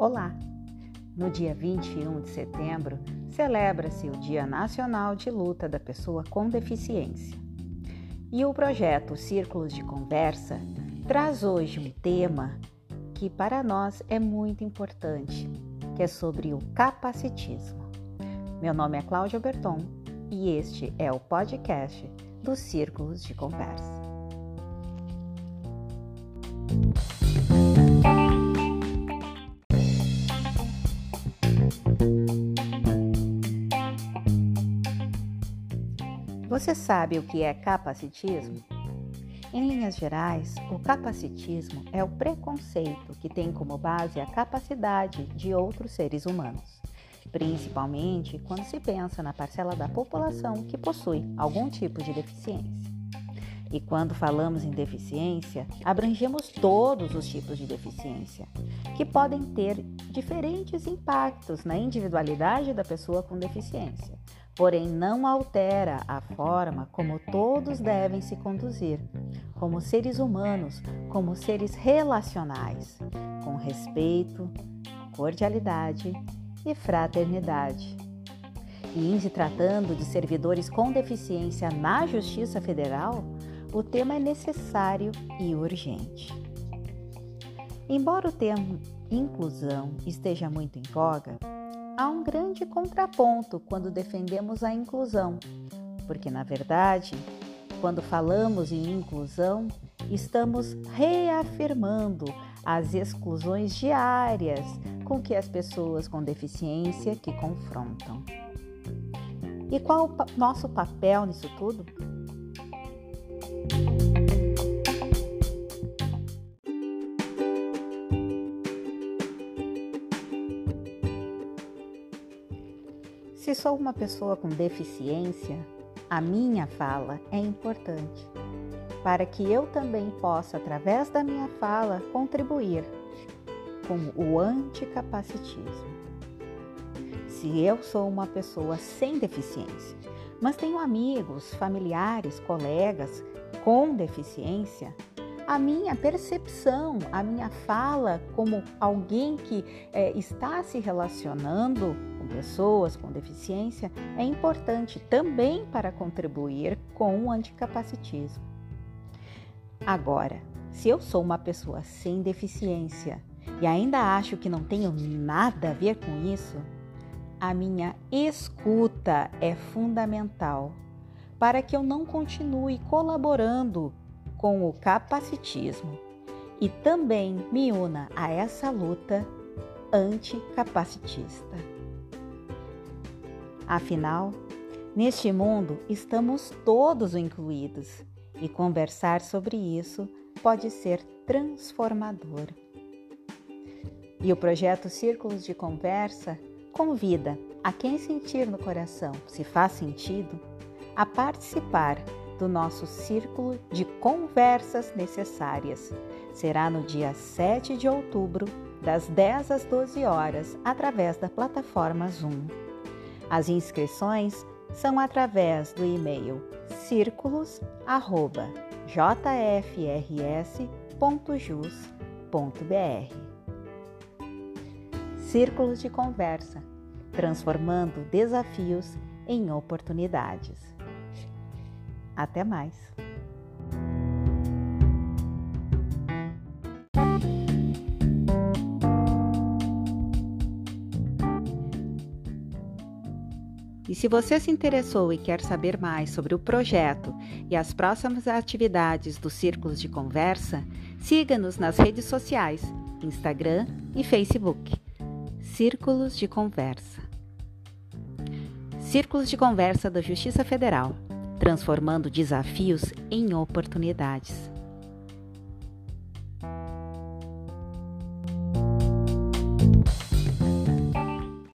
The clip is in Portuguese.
Olá! No dia 21 de setembro, celebra-se o Dia Nacional de Luta da Pessoa com Deficiência. E o projeto Círculos de Conversa traz hoje um tema que para nós é muito importante, que é sobre o capacitismo. Meu nome é Cláudia Berton e este é o podcast dos Círculos de Conversa. Você sabe o que é capacitismo? Em linhas gerais, o capacitismo é o preconceito que tem como base a capacidade de outros seres humanos, principalmente quando se pensa na parcela da população que possui algum tipo de deficiência. E quando falamos em deficiência, abrangemos todos os tipos de deficiência, que podem ter diferentes impactos na individualidade da pessoa com deficiência, porém não altera a forma como todos devem se conduzir, como seres humanos, como seres relacionais, com respeito, cordialidade e fraternidade. E em se tratando de servidores com deficiência na Justiça Federal, o tema é necessário e urgente. Embora o termo inclusão esteja muito em voga, há um grande contraponto quando defendemos a inclusão, porque na verdade, quando falamos em inclusão, estamos reafirmando as exclusões diárias com que as pessoas com deficiência que confrontam. E qual o nosso papel nisso tudo? Se sou uma pessoa com deficiência, a minha fala é importante para que eu também possa, através da minha fala, contribuir com o anticapacitismo. Se eu sou uma pessoa sem deficiência, mas tenho amigos, familiares, colegas com deficiência, a minha percepção, a minha fala como alguém que é, está se relacionando com pessoas com deficiência é importante também para contribuir com o anticapacitismo. Agora, se eu sou uma pessoa sem deficiência e ainda acho que não tenho nada a ver com isso, a minha escuta é fundamental para que eu não continue colaborando com o capacitismo e também me una a essa luta anticapacitista. Afinal, neste mundo estamos todos incluídos e conversar sobre isso pode ser transformador. E o projeto Círculos de Conversa convida a quem sentir no coração se faz sentido a participar do nosso círculo de conversas necessárias. Será no dia 7 de outubro, das 10 às 12 horas, através da plataforma Zoom. As inscrições são através do e-mail círculos@jfrs.jus.br. Círculos de conversa, transformando desafios em oportunidades. Até mais! E se você se interessou e quer saber mais sobre o projeto e as próximas atividades dos Círculos de Conversa, siga-nos nas redes sociais, Instagram e Facebook. Círculos de Conversa. Círculos de Conversa da Justiça Federal transformando desafios em oportunidades.